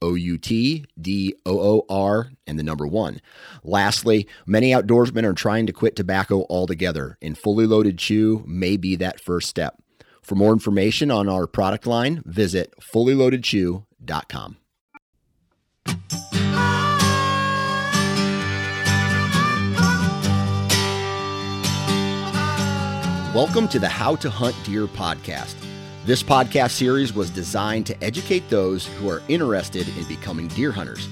O U T D O O R and the number one. Lastly, many outdoorsmen are trying to quit tobacco altogether, and fully loaded chew may be that first step. For more information on our product line, visit fullyloadedchew.com. Welcome to the How to Hunt Deer podcast. This podcast series was designed to educate those who are interested in becoming deer hunters.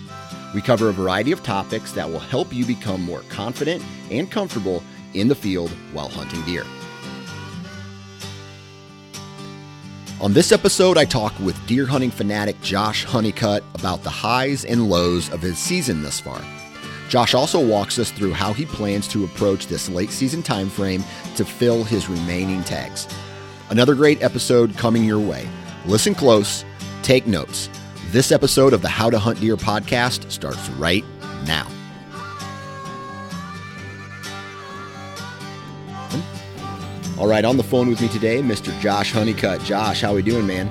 We cover a variety of topics that will help you become more confident and comfortable in the field while hunting deer. On this episode, I talk with deer hunting fanatic Josh Honeycutt about the highs and lows of his season thus far. Josh also walks us through how he plans to approach this late season time frame to fill his remaining tags. Another great episode coming your way. Listen close, take notes. This episode of the How to Hunt Deer podcast starts right now. All right, on the phone with me today, Mr. Josh Honeycutt. Josh, how are we doing, man?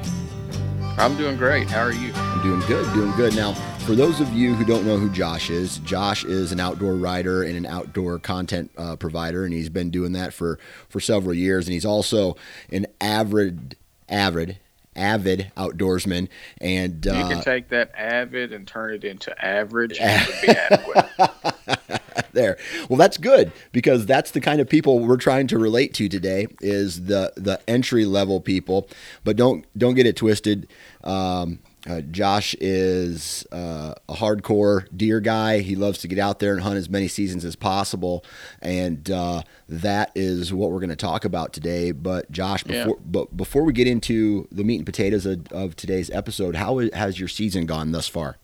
I'm doing great. How are you? I'm doing good, doing good. Now, for those of you who don't know who Josh is, Josh is an outdoor writer and an outdoor content uh, provider, and he's been doing that for for several years. And he's also an avid, avid, avid outdoorsman. And uh, you can take that avid and turn it into average, and it would be adequate. there. Well, that's good because that's the kind of people we're trying to relate to today is the the entry level people. But don't don't get it twisted. Um, uh, Josh is uh, a hardcore deer guy. He loves to get out there and hunt as many seasons as possible, and uh, that is what we're going to talk about today. But Josh, before yeah. but before we get into the meat and potatoes of, of today's episode, how has your season gone thus far?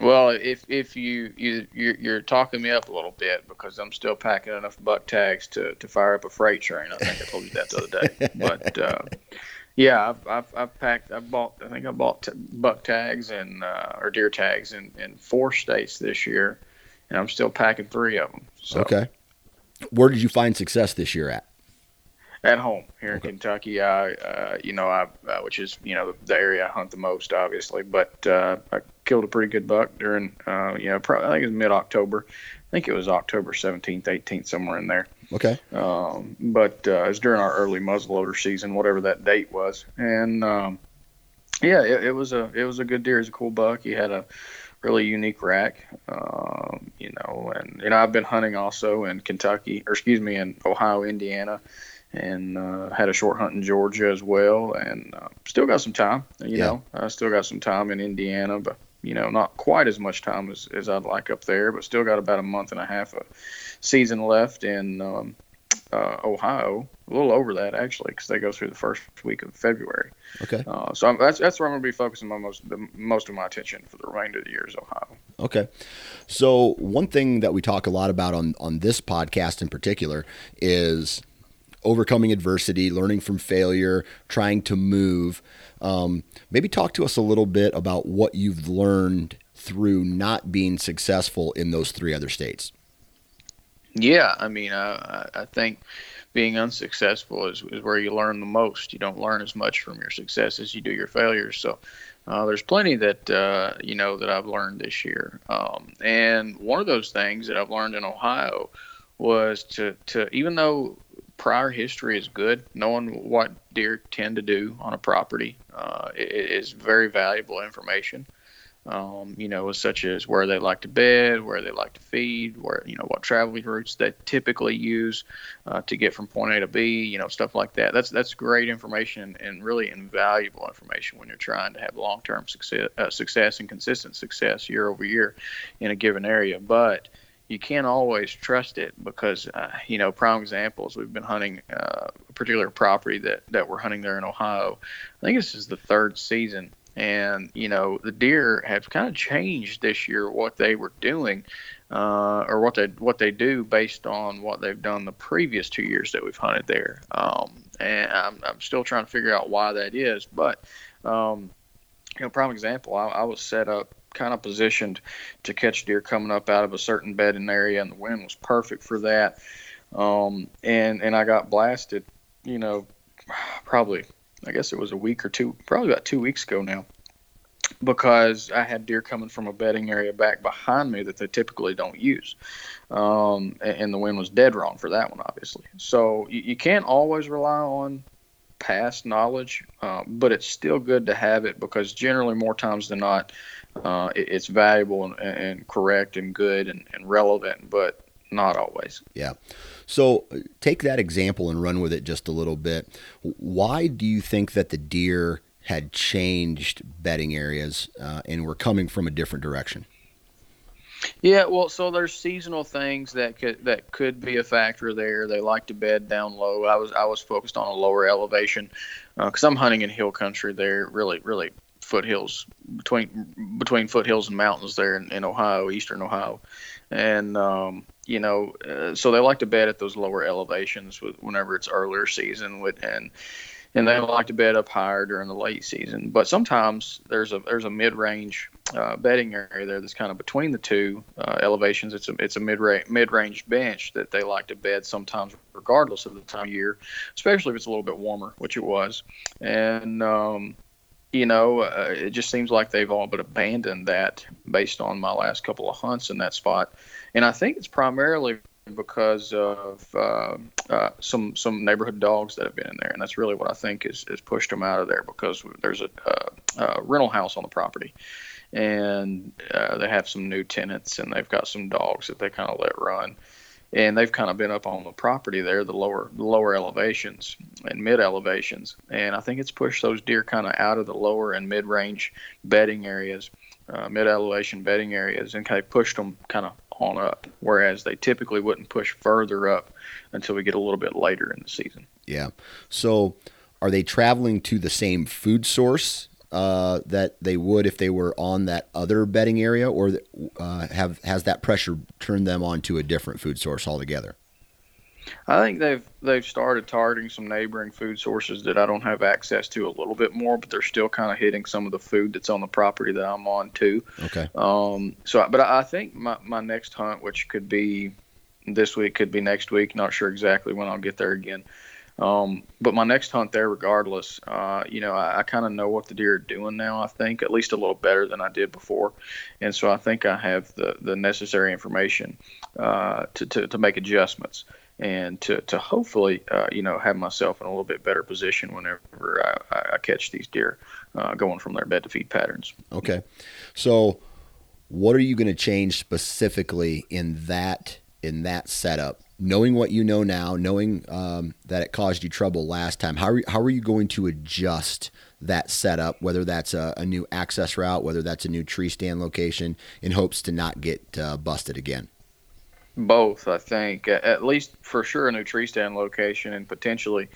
Well, if if you you you're, you're, talking me up a little bit because I'm still packing enough buck tags to, to fire up a freight train. I think I told you that the other day. But uh, yeah, I've, I've, I've packed. I've bought. I think I bought t- buck tags and uh, or deer tags in, in four states this year, and I'm still packing three of them. So. Okay. Where did you find success this year at? At home here okay. in Kentucky, I, uh, you know, I, uh, which is you know the area I hunt the most, obviously. But uh, I killed a pretty good buck during, uh, you know, probably, I think it was mid October. I think it was October 17th, 18th, somewhere in there. Okay. Um, but uh, it was during our early muzzleloader season, whatever that date was, and um, yeah, it, it was a it was a good deer. It was a cool buck. He had a really unique rack, um, you know, and you know I've been hunting also in Kentucky, or excuse me, in Ohio, Indiana and uh, had a short hunt in Georgia as well, and uh, still got some time. You yeah. know, I still got some time in Indiana, but you know, not quite as much time as, as I'd like up there, but still got about a month and a half of season left in um, uh, Ohio. A little over that actually, because they go through the first week of February. Okay. Uh, so I'm, that's that's where I'm going to be focusing my most the, most of my attention for the remainder of the year is Ohio. Okay. So one thing that we talk a lot about on on this podcast in particular is overcoming adversity, learning from failure, trying to move. Um, maybe talk to us a little bit about what you've learned through not being successful in those three other states. Yeah, I mean, I think being unsuccessful is, is where you learn the most. You don't learn as much from your success as you do your failures. So uh, there's plenty that uh, you know that I've learned this year, um, and one of those things that I've learned in Ohio was to to even though prior history is good. Knowing what deer tend to do on a property uh, is very valuable information. Um, you know, such as where they like to bed, where they like to feed, where you know what traveling routes they typically use uh, to get from point A to B. You know, stuff like that. That's that's great information and really invaluable information when you're trying to have long-term success, uh, success and consistent success year over year in a given area. But you can't always trust it because uh, you know prime examples we've been hunting uh, a particular property that that we're hunting there in Ohio. I think this is the third season, and you know the deer have kind of changed this year what they were doing. uh, or what they what they do based on what they've done the previous two years that we've hunted there. Um, and I'm, I'm still trying to figure out why that is. But um, you know, prime example, I, I was set up kind of positioned to catch deer coming up out of a certain bedding area, and the wind was perfect for that. Um, and and I got blasted, you know, probably I guess it was a week or two, probably about two weeks ago now because I had deer coming from a bedding area back behind me that they typically don't use. Um, and the wind was dead wrong for that one, obviously. So you, you can't always rely on past knowledge, uh, but it's still good to have it because generally, more times than not, uh, it, it's valuable and, and, correct and good and, and relevant, but not always. Yeah. So uh, take that example and run with it just a little bit. Why do you think that the deer had changed bedding areas uh, and were coming from a different direction? Yeah, well, so there's seasonal things that could that could be a factor there. They like to bed down low. I was I was focused on a lower elevation because uh, I'm hunting in hill country there, really really foothills between between foothills and mountains there in, in Ohio, eastern Ohio, and um, you know, uh, so they like to bed at those lower elevations with, whenever it's earlier season with and and they like to bed up higher during the late season. But sometimes there's a there's a mid range uh, bedding area there that's kind of between the two uh, elevations. It's a it's a mid mid range bench that they like to bed sometimes regardless of the time of year, especially if it's a little bit warmer, which it was. And um, you know, uh, it just seems like they've all but abandoned that based on my last couple of hunts in that spot. And I think it's primarily because of uh, uh, some some neighborhood dogs that have been in there, and that's really what I think is, is pushed them out of there because there's a, a, a rental house on the property, and uh, they have some new tenants, and they've got some dogs that they kind of let run, and they've kind of been up on the property there, the lower lower elevations and mid elevations, and I think it's pushed those deer kind of out of the lower and mid range bedding areas. Uh, mid elevation bedding areas and kind of pushed them kind of on up, whereas they typically wouldn't push further up until we get a little bit later in the season. Yeah. So, are they traveling to the same food source uh, that they would if they were on that other bedding area, or uh, have has that pressure turned them onto a different food source altogether? I think they've they've started targeting some neighboring food sources that I don't have access to a little bit more, but they're still kind of hitting some of the food that's on the property that I'm on too. Okay. Um. So, but I think my my next hunt, which could be this week, could be next week. Not sure exactly when I'll get there again. Um, but my next hunt there, regardless, uh, you know, I, I kind of know what the deer are doing now. I think at least a little better than I did before, and so I think I have the the necessary information uh, to, to to make adjustments and to, to hopefully uh, you know have myself in a little bit better position whenever I, I catch these deer uh, going from their bed to feed patterns. Okay, so what are you going to change specifically in that in that setup? Knowing what you know now, knowing um, that it caused you trouble last time, how are, how are you going to adjust that setup? Whether that's a, a new access route, whether that's a new tree stand location, in hopes to not get uh, busted again. Both, I think, at least for sure a new tree stand location and potentially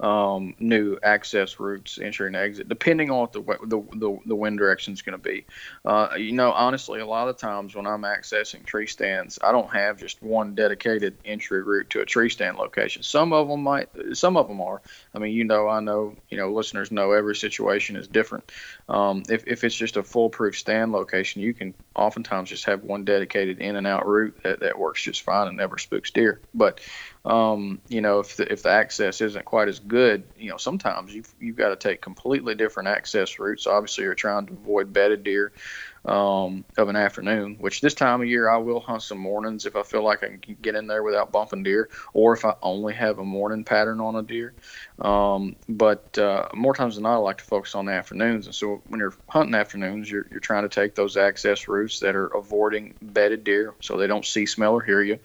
um, new access routes, entry and exit, depending on what the the, the, the wind direction is going to be. Uh, you know, honestly, a lot of times when I'm accessing tree stands, I don't have just one dedicated entry route to a tree stand location. Some of them might, some of them are. I mean, you know, I know, you know, listeners know every situation is different. Um, if, if it's just a foolproof stand location, you can oftentimes just have one dedicated in and out route that, that works just fine and never spooks deer. But um, you know, if the, if the access isn't quite as good, you know, sometimes you've, you've got to take completely different access routes. Obviously, you're trying to avoid bedded deer um, of an afternoon, which this time of year I will hunt some mornings if I feel like I can get in there without bumping deer, or if I only have a morning pattern on a deer. Um, but uh, more times than not, I like to focus on the afternoons. And so when you're hunting afternoons, you're, you're trying to take those access routes that are avoiding bedded deer so they don't see, smell, or hear you.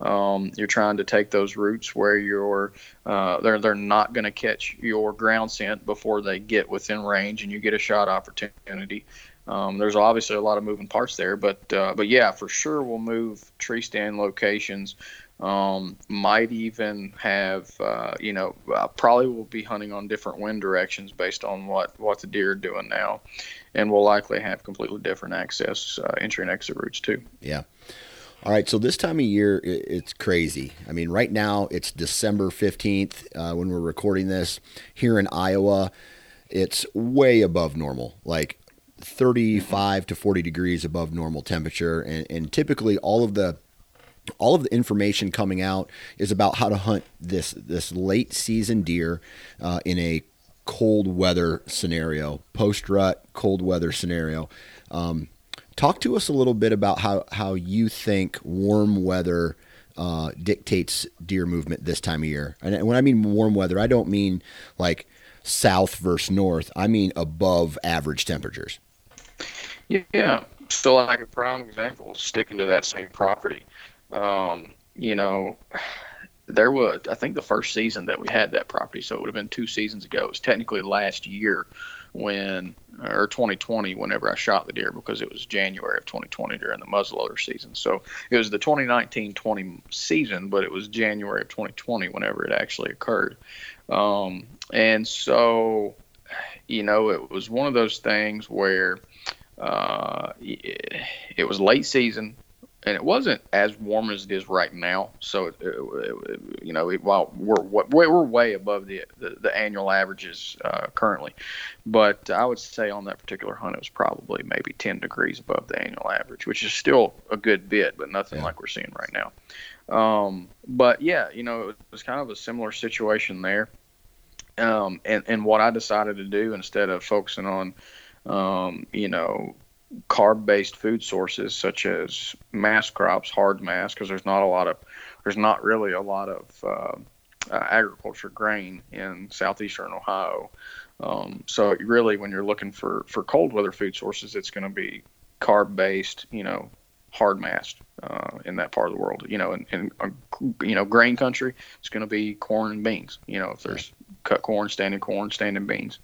Um, you're trying to take those routes where you're uh, they're they're not going to catch your ground scent before they get within range, and you get a shot opportunity. Um, there's obviously a lot of moving parts there, but uh, but yeah, for sure we'll move tree stand locations. Um, might even have uh, you know probably will be hunting on different wind directions based on what what the deer are doing now, and we'll likely have completely different access uh, entry and exit routes too. Yeah. All right, so this time of year, it's crazy. I mean, right now it's December 15th uh, when we're recording this here in Iowa. It's way above normal, like 35 to 40 degrees above normal temperature. And, and typically, all of the all of the information coming out is about how to hunt this this late season deer uh, in a cold weather scenario, post rut cold weather scenario. Um, talk to us a little bit about how how you think warm weather. Uh, dictates deer movement this time of year. And when I mean warm weather, I don't mean like south versus north. I mean above average temperatures. Yeah. So, like a prime example, sticking to that same property, um, you know, there was, I think the first season that we had that property, so it would have been two seasons ago. It was technically last year when, or 2020, whenever I shot the deer, because it was January of 2020 during the muzzleloader season. So it was the 2019 20 season, but it was January of 2020 whenever it actually occurred. Um, and so, you know, it was one of those things where uh, it was late season and it wasn't as warm as it is right now. So, it, it, it, you know, while we're we're way above the the, the annual averages uh, currently, but I would say on that particular hunt it was probably maybe 10 degrees above the annual average, which is still a good bit, but nothing yeah. like we're seeing right now. Um, but yeah, you know, it was kind of a similar situation there. Um, and and what I decided to do instead of focusing on, um, you know, carb based food sources such as mast crops, hard mast, because there's not a lot of, there's not really a lot of uh, uh, agriculture grain in southeastern Ohio. Um, so really, when you're looking for for cold weather food sources, it's going to be carb based, you know, hard mast uh, in that part of the world. You know, in, in uh, you know grain country, it's going to be corn and beans. You know, if there's cut corn, standing corn, standing beans.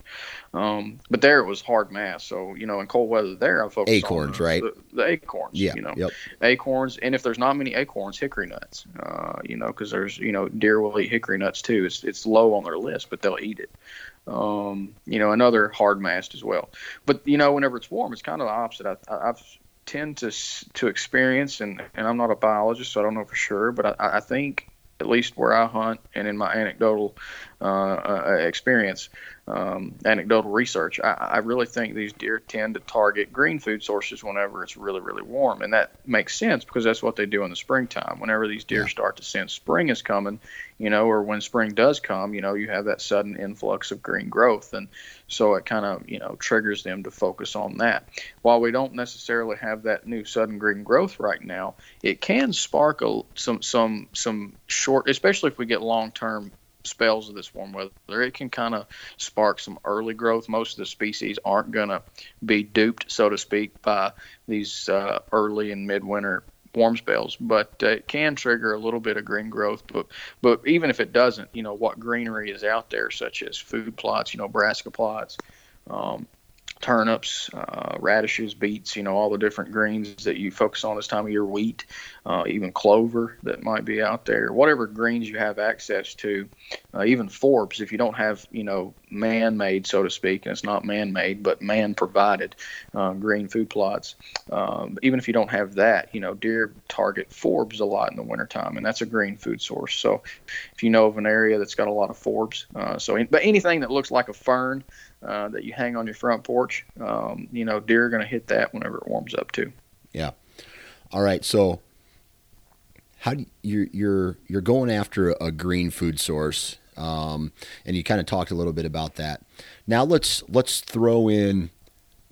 Um, but there it was hard mast. So you know, in cold weather, there I focused acorns, on right? The, the, acorns. Yeah. You know, yep. acorns, and if there's not many acorns, hickory nuts. Uh, you know, because there's you know deer will eat hickory nuts too. It's it's low on their list, but they'll eat it. Um, you know, another hard mast as well. But you know, whenever it's warm, it's kind of the opposite. I, I've tend to to experience, and, and I'm not a biologist, so I don't know for sure, but I, I think at least where I hunt and in my anecdotal uh, uh, experience, um, anecdotal research, I, I, really think these deer tend to target green food sources whenever it's really, really warm. And that makes sense because that's what they do in the springtime. Whenever these deer yeah. start to sense spring is coming, you know, or when spring does come, you know, you have that sudden influx of green growth. And so it kind of, you know, triggers them to focus on that. While we don't necessarily have that new sudden green growth right now, it can spark a, some, some, some short, especially if we get long term spells of this warm weather, it can kind of spark some early growth. Most of the species aren't going to be duped, so to speak, by these uh, early and midwinter warm spells, but uh, it can trigger a little bit of green growth. But but even if it doesn't, you know what greenery is out there, such as food plots, you know brassica plots, um, turnips, uh, radishes, beets, you know, all the different greens that you focus on this time of year, wheat, uh, even clover that might be out there, whatever greens you have access to, uh, even forbs, if you don't have, you know, man made, so to speak, and it's not man made, but man provided uh, green food plots, um, even if you don't have that, you know, deer target forbs a lot in the wintertime, and that's a green food source. So if you know of an area that's got a lot of forbs, uh, so, but anything that looks like a fern, uh, that you hang on your front porch, um, you know, deer are going to hit that whenever it warms up too. Yeah. All right. So, how do you, you're you're going after a green food source, um, and you kind of talked a little bit about that. Now let's let's throw in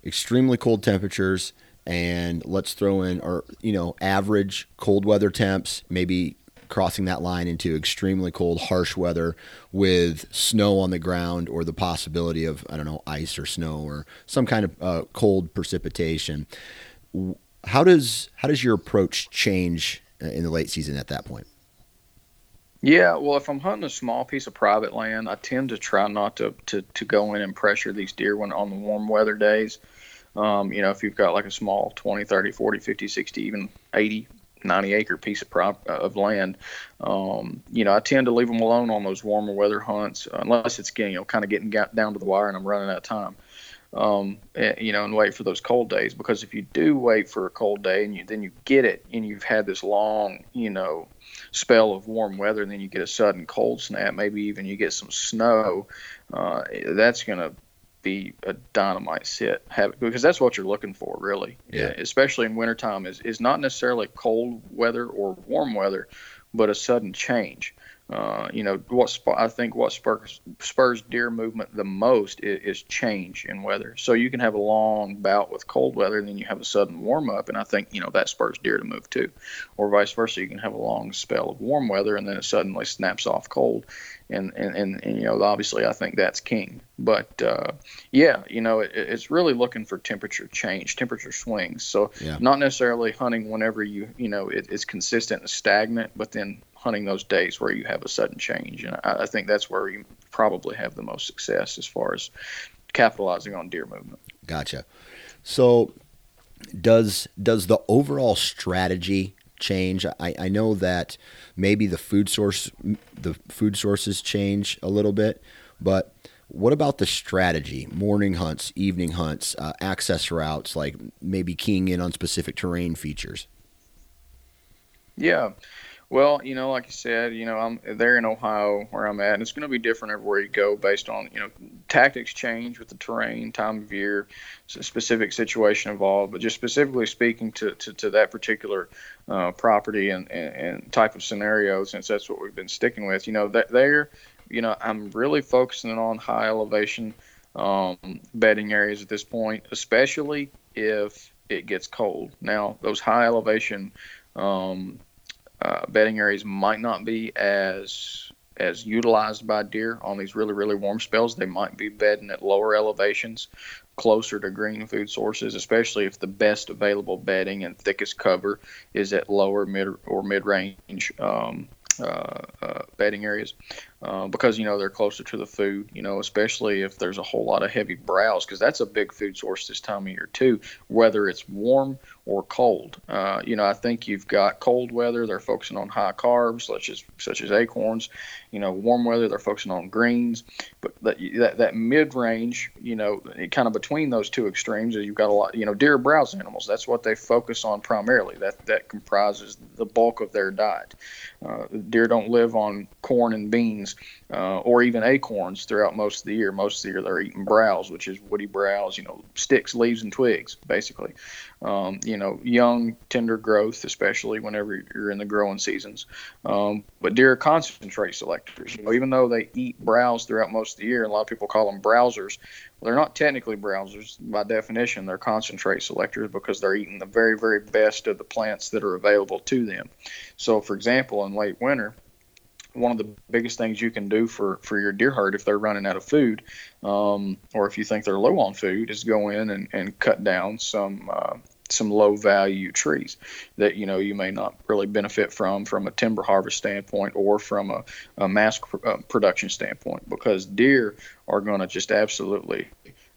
extremely cold temperatures and let's throw in or you know average cold weather temps maybe crossing that line into extremely cold, harsh weather with snow on the ground or the possibility of, I don't know, ice or snow or some kind of uh, cold precipitation. How does how does your approach change uh, in the late season at that point? Yeah, well, if I'm hunting a small piece of private land, I tend to try not to, to, to go in and pressure these deer when on the warm weather days. Um, you know, if you've got like a small 20, 30, 40, 50, 60, even 80 90 acre piece of prop uh, of land. Um, you know, I tend to leave them alone on those warmer weather hunts unless it's getting, you know, kind of getting down to the wire and I'm running out of time. um, eh, you know, and wait for those cold days. Because if you do wait for a cold day and you then you get it, and you've had this long, you know, spell of warm weather, and then you get a sudden cold snap, maybe even you get some snow, uh, that's going to be a dynamite sit have, because that's what you're looking for really. Yeah. especially in wintertime is, is not necessarily cold weather or warm weather but a sudden change uh, you know what sp- I think what spurs, spurs deer movement the most is, is change in weather. So you can have a long bout with cold weather, and then you have a sudden warm up, and I think you know that spurs deer to move too, or vice versa. You can have a long spell of warm weather, and then it suddenly snaps off cold, and and, and, and you know obviously I think that's king. But uh, yeah, you know it, it's really looking for temperature change, temperature swings. So Yeah. not necessarily hunting whenever you you know it, it's consistent and stagnant, but then hunting those days where you have a sudden change. And I, I think that's where you probably have the most success as far as capitalizing on deer movement. Gotcha. So does does the overall strategy change? I, I know that maybe the food source the food sources change a little bit, but what about the strategy? Morning hunts, evening hunts, uh, access routes, like maybe keying in on specific terrain features. Yeah. Well, you know, like I said, you know, I'm there in Ohio where I'm at, and it's going to be different everywhere you go based on, you know, tactics change with the terrain, time of year, specific situation involved. But just specifically speaking to, to, to that particular uh, property and, and, and type of scenario, since that's what we've been sticking with, you know, that there, you know, I'm really focusing on high elevation um, bedding areas at this point, especially if it gets cold. Now, those high elevation um, uh, bedding areas might not be as as utilized by deer on these really really warm spells. They might be bedding at lower elevations, closer to green food sources, especially if the best available bedding and thickest cover is at lower mid or mid range um, uh, uh, bedding areas uh, because you know they're closer to the food. You know, especially if there's a whole lot of heavy browse because that's a big food source this time of year too, whether it's warm or cold. Uh, you know, I think you've got cold weather; they're focusing on high carbs, such as such as acorns. You know, warm weather they're focusing on greens. But that that, that mid range, you know, kind of between those two extremes, you've got a lot. You know, deer browse animals. That's what they focus on primarily. That that comprises the bulk of their diet. Uh, deer don't live on corn and beans uh, or even acorns throughout most of the year. Most of the year they're eating browse, which is woody browse, you know, sticks, leaves, and twigs, basically. Um, you know, young, tender growth, especially whenever you're in the growing seasons. Um, but deer are concentrate selectors. You know, even though they eat browse throughout most of the year, a lot of people call them browsers. Well, they're not technically browsers by definition. They're concentrate selectors because they're eating the very, very best of the plants that are available to them. So, for example, in late winter, one of the biggest things you can do for, for your deer herd if they're running out of food, um, or if you think they're low on food, is go in and, and cut down some uh, some low value trees that you know you may not really benefit from from a timber harvest standpoint or from a, a mass pr- uh, production standpoint because deer are going to just absolutely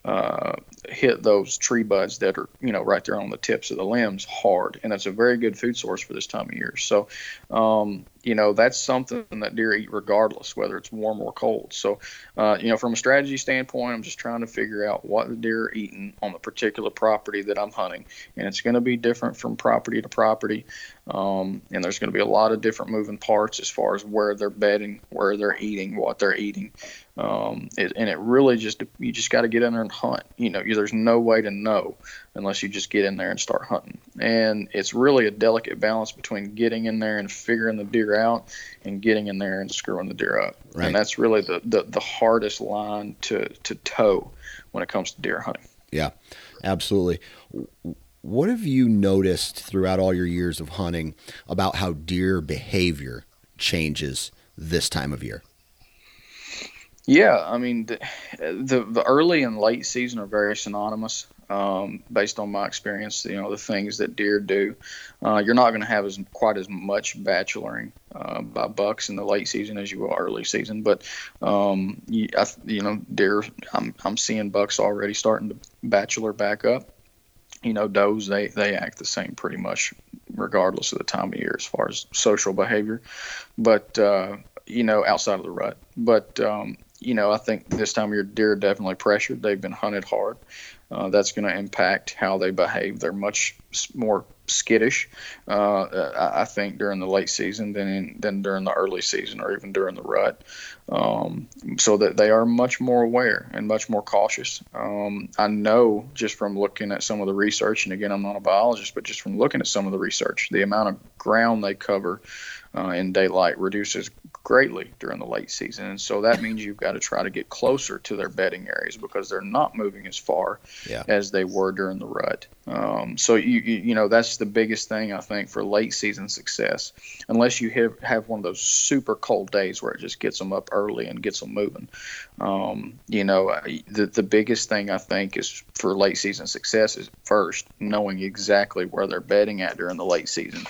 uh, hit those tree buds that are you know right there on the tips of the limbs hard, and it's a very good food source for this time of year. So, um, you know that's something that deer eat regardless whether it's warm or cold. So, uh, you know from a strategy standpoint, I'm just trying to figure out what the deer are eating on the particular property that I'm hunting, and it's going to be different from property to property, um, and there's going to be a lot of different moving parts as far as where they're bedding, where they're eating, what they're eating. Um, it, and it really just you just got to get in there and hunt. You know, there's no way to know unless you just get in there and start hunting. And it's really a delicate balance between getting in there and figuring the deer out and getting in there and screwing the deer up. Right. And that's really the, the, the hardest line to, to toe when it comes to deer hunting. Yeah, absolutely. What have you noticed throughout all your years of hunting about how deer behavior changes this time of year? Yeah, I mean, the, the the early and late season are very synonymous. Um, based on my experience, you know, the things that deer do, uh, you're not going to have as quite as much bacheloring uh, by bucks in the late season as you will early season. But um, you, I, you know, deer, I'm I'm seeing bucks already starting to bachelor back up. You know, does they they act the same pretty much regardless of the time of year as far as social behavior, but uh, you know, outside of the rut. But um, you know, I think this time of year deer are definitely pressured. They've been hunted hard. Uh, that's going to impact how they behave. They're much more skittish, uh, I think, during the late season than in, than during the early season or even during the rut. Um, so that they are much more aware and much more cautious. Um, I know just from looking at some of the research, and again, I'm not a biologist, but just from looking at some of the research, the amount of ground they cover uh, in daylight reduces greatly during the late season. And so that means you've got to try to get closer to their bedding areas because they're not moving as far yeah. as they were during the rut. Um, so you, you, you know that's the biggest thing I think for late season success. Unless you have have one of those super cold days where it just gets them up early and gets them moving. Um, you know the the biggest thing I think is for late season success is first knowing exactly where they're bedding at during the late season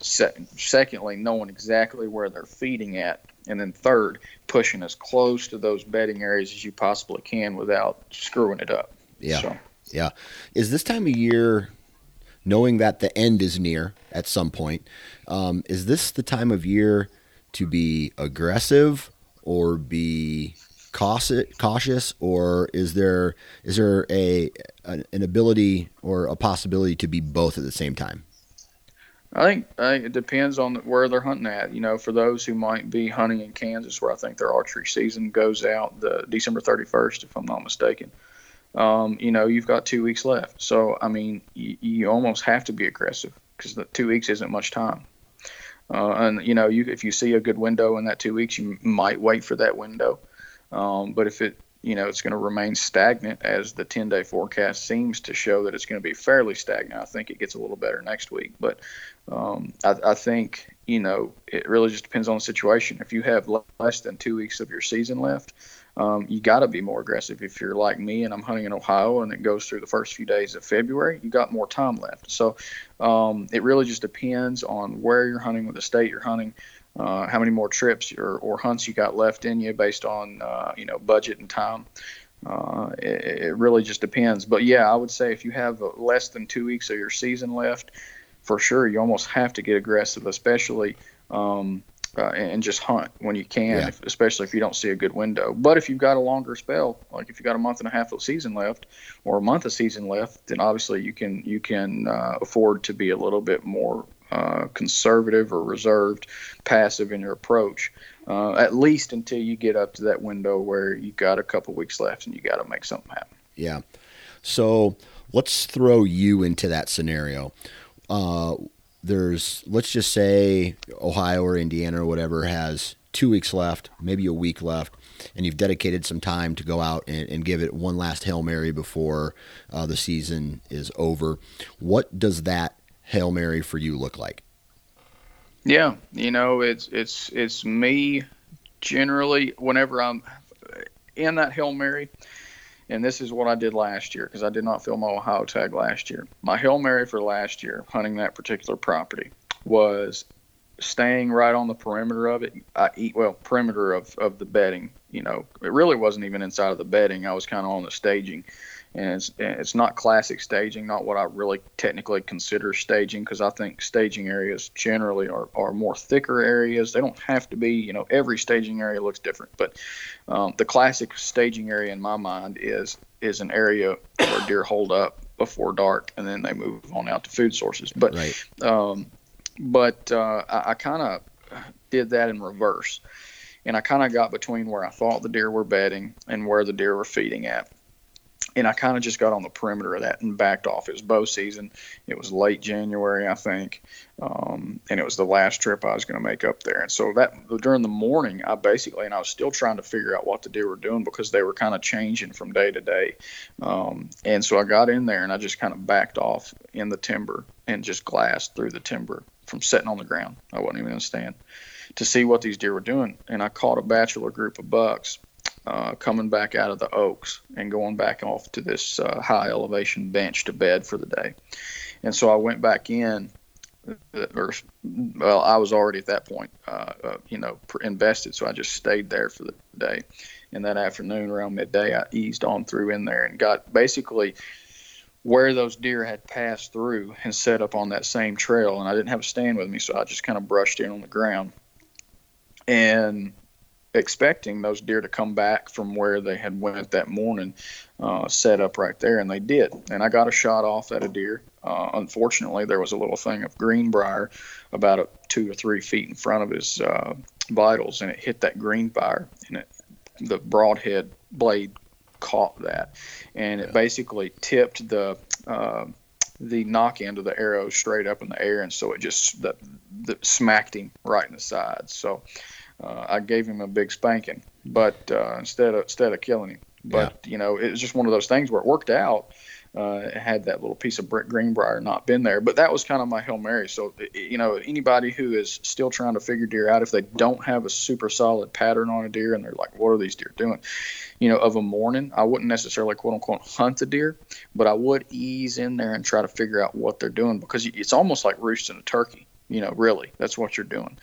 Se- secondly, knowing exactly where they're feeding at. And then third, pushing as close to those bedding areas as you possibly can without screwing it up. Yeah. So. Yeah. Is this time of year, knowing that the end is near at some point, um, is this the time of year to be aggressive or be cautious or is there is there a an ability or a possibility to be both at the same time I think, it depends on where they're hunting at. You know, for those who might be hunting in Kansas, where I think their archery season goes out the December 31st, if I'm not mistaken. Um, you know, you've got two weeks left. So, I mean, you, you almost have to be aggressive because the two weeks isn't much time. Uh, and you know, you if you see a good window in that two weeks, you might wait for that window. Um, but if it you know it's going to remain stagnant as the 10 day forecast seems to show that it's going to be fairly stagnant. I think it gets a little better next week, but um, I, I, think you know it really just depends on the situation. If you have less than two weeks of your season left, um, you got to be more aggressive. If you're like me and I'm hunting in Ohio and it goes through the first few days of February, you got more time left. So um, it really just depends on where you're hunting, with the state you're hunting uh, how many more trips or, or hunts you got left in you based on uh, you know budget and time. Uh, it, it, really just depends. But yeah, I would say if you have less than two weeks of your season left, for sure you almost have to get aggressive, especially um, uh, and just hunt when you can, yeah. if, especially if you don't see a good window. But if you've got a longer spell, like if you've got a month and a half of season left or a month of season left, then obviously you can you can uh, afford to be a little bit more uh, conservative or reserved, passive in your approach, uh, at least until you get up to that window where you've got a couple weeks left and you got to make something happen. Yeah. So let's throw you into that scenario. Uh, there's, let's just say Ohio or Indiana or whatever has two weeks left, maybe a week left, and you've dedicated some time to go out and, and give it one last Hail Mary before uh, the season is over. What does that Hail Mary for you look like? Yeah, you know, it's it's it's me generally whenever I'm in that Hail Mary, and this is what I did last year because I did not fill my Ohio tag last year. My Hail Mary for last year, hunting that particular property, was staying right on the perimeter of it. I eat well perimeter of of the bedding. You know, it really wasn't even inside of the bedding. I was kind of on the staging and it's, it's not classic staging, not what I really technically consider staging, because I think staging areas generally are, are more thicker areas. They don't have to be, you know, every staging area looks different, but um, the classic staging area in my mind is is an area where deer hold up before dark, and then they move on out to food sources. But right. um, but uh, I, I kind of did that in reverse, and I kind of got between where I thought the deer were bedding and where the deer were feeding at and I kind of just got on the perimeter of that and backed off. It was bow season. It was late January, I think, um, and it was the last trip I was going to make up there. And so that during the morning, I basically and I was still trying to figure out what the deer were doing because they were kind of changing from day to day. Um, and so I got in there and I just kind of backed off in the timber and just glassed through the timber from sitting on the ground. I wasn't even going to stand to see what these deer were doing. And I caught a bachelor group of bucks uh, coming back out of the oaks and going back off to this uh, high elevation bench to bed for the day. And so I went back in, uh, or well, I was already at that point, uh, uh, you know, invested. So I just stayed there for the day. And that afternoon, around midday, I eased on through in there and got basically where those deer had passed through and set up on that same trail. And I didn't have a stand with me, so I just kind of brushed in on the ground. And expecting those deer to come back from where they had went that morning, uh, set up right there, and they did. And I got a shot off at a deer. Uh, unfortunately, there was a little thing of greenbrier about a, two or three feet in front of his uh, vitals, and it hit that greenbrier, and it, the broadhead blade caught that, and it basically tipped the uh, the nock end of the arrow straight up in the air, and so it just the, the smacked him right in the side. So uh, I gave him a big spanking, but uh, instead of instead of killing him, but yeah. you know it was just one of those things where it worked out. Uh, had that little piece of brick greenbrier not been there, but that was kind of my hail mary. So you know anybody who is still trying to figure deer out, if they don't have a super solid pattern on a deer and they're like, what are these deer doing? You know, of a morning, I wouldn't necessarily quote unquote hunt a deer, but I would ease in there and try to figure out what they're doing because it's almost like roosting a turkey you know really that's what you're doing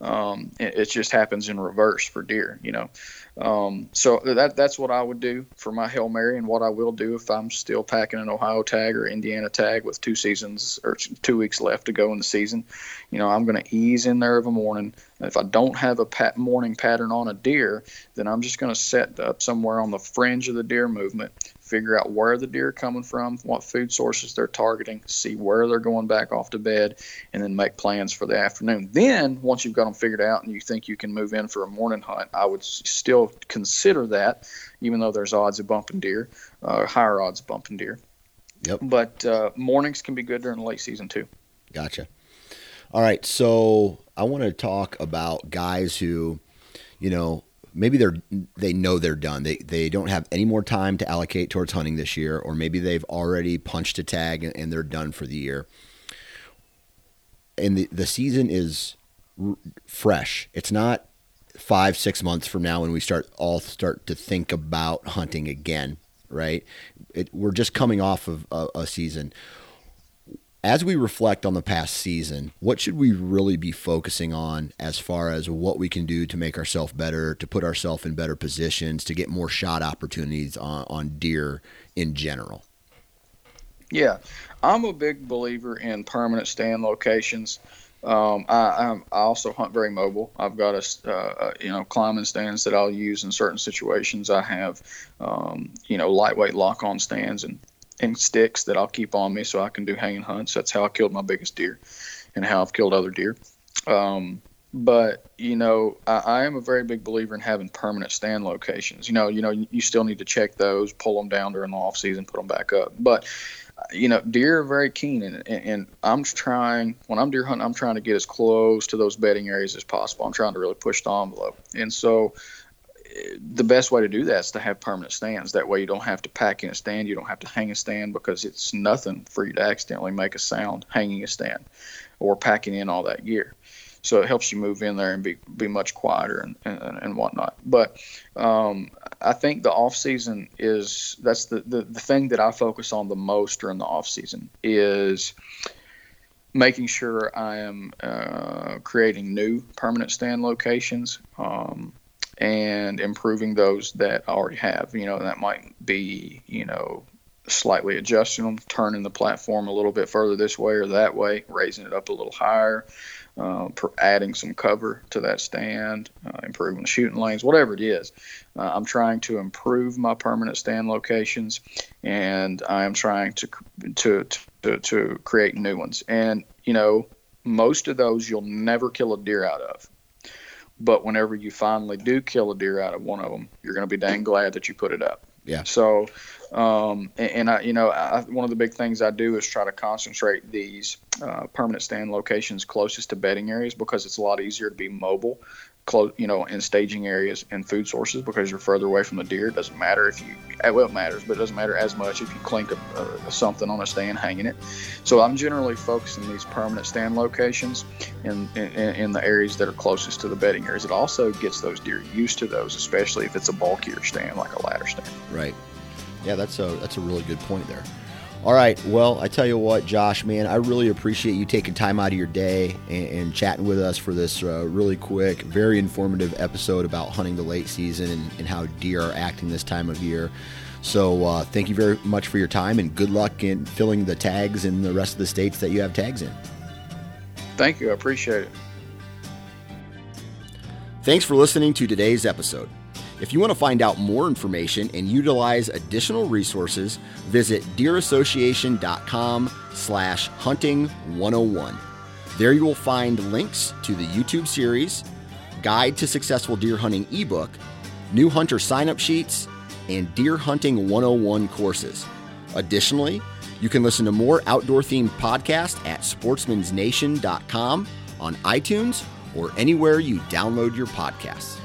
um, it, it, just happens in reverse for deer you know um, so that that's what I would do for my Hail Mary, and what I will do if I'm still packing an Ohio tag or Indiana tag with two seasons or two weeks left to go in the season. You know, I'm going to ease in there of a morning. If I don't have a pat- morning pattern on a deer, then I'm just going to set up somewhere on the fringe of the deer movement, figure out where the deer are coming from, what food sources they're targeting, see where they're going back off to bed, and then make plans for the afternoon. Then, once you've got them figured out and you think you can move in for a morning hunt, I would still consider that, even though there's odds of bumping deer, uh, higher odds of bumping deer. Yep. But uh, mornings can be good during the late season too. Gotcha. All right, so I want to talk about guys who, you know, maybe they're they know they're done. They they don't have any more time to allocate towards hunting this year, or maybe they've already punched a tag and, they're done for the year. And the the season is r- fresh. It's not five six months from now when we start all start to think about hunting again right it, we're just coming off of a, a, season as we reflect on the past season what should we really be focusing on as far as what we can do to make ourselves better to put ourselves in better positions to get more shot opportunities on, on deer in general yeah i'm a big believer in permanent stand locations um, I, I, also hunt very mobile. I've got a, uh, you know climbing stands that I'll use in certain situations. I have um, you know lightweight lock-on stands and and sticks that I'll keep on me so I can do hanging hunts. That's how I killed my biggest deer, and how I've killed other deer. Um, but you know, I, I, am a very big believer in having permanent stand locations. You know, you know, you still need to check those, pull them down during the off season, put them back up. But you know, deer are very keen, and, and I'm trying when I'm deer hunting, I'm trying to get as close to those bedding areas as possible. I'm trying to really push the envelope, and so the best way to do that is to have permanent stands. That way, you don't have to pack in a stand, you don't have to hang a stand because it's nothing for you to accidentally make a sound hanging a stand or packing in all that gear so it helps you move in there and be be much quieter and and, and whatnot. But um, I think the off season is that's the, the the thing that I focus on the most during the off season is making sure I am uh, creating new permanent stand locations. Um, and improving those that I already have. You know, that might be, you know, slightly adjusting them, turning the platform a little bit further this way or that way, raising it up a little higher, uh, adding some cover to that stand, uh, improving the shooting lanes, whatever it is. Uh, I'm trying to improve my permanent stand locations, and I am trying to to to, to create new ones. And you know, most of those you'll never kill a deer out of. But whenever you finally do kill a deer out of one of them, you're going to be dang glad that you put it up. Yeah. So, um, and, and, I, you know, I, one of the big things I do is try to concentrate these uh, permanent stand locations closest to bedding areas because it's a lot easier to be mobile close, you know, in staging areas and food sources because you're further away from the deer. It doesn't matter if you, eh, well, it matters, but it doesn't matter as much if you clink a, a, something on a stand hanging it. So I'm generally focusing these permanent stand locations in, in, in the areas that are closest to the bedding areas. It also gets those deer used to those, especially if it's a bulkier stand like a ladder stand. Right. Yeah, that's a that's a really good point there. All right. Well, I tell you what, Josh, man, I really appreciate you taking time out of your day and, and chatting with us for this uh, really quick, very informative episode about hunting the late season and, and how deer are acting this time of year. So, uh, thank you very much for your time and good luck in filling the tags in the rest of the states that you have tags in. Thank you. I appreciate it. Thanks for listening to today's episode. If you want to find out more information and utilize additional resources, visit deerassociation.com slash hunting 101. There you will find links to the YouTube series, Guide to Successful Deer Hunting ebook, new hunter sign-up sheets, and Deer Hunting 101 courses. Additionally, you can listen to more outdoor themed podcasts at sportsmansnation.com on iTunes or anywhere you download your podcasts.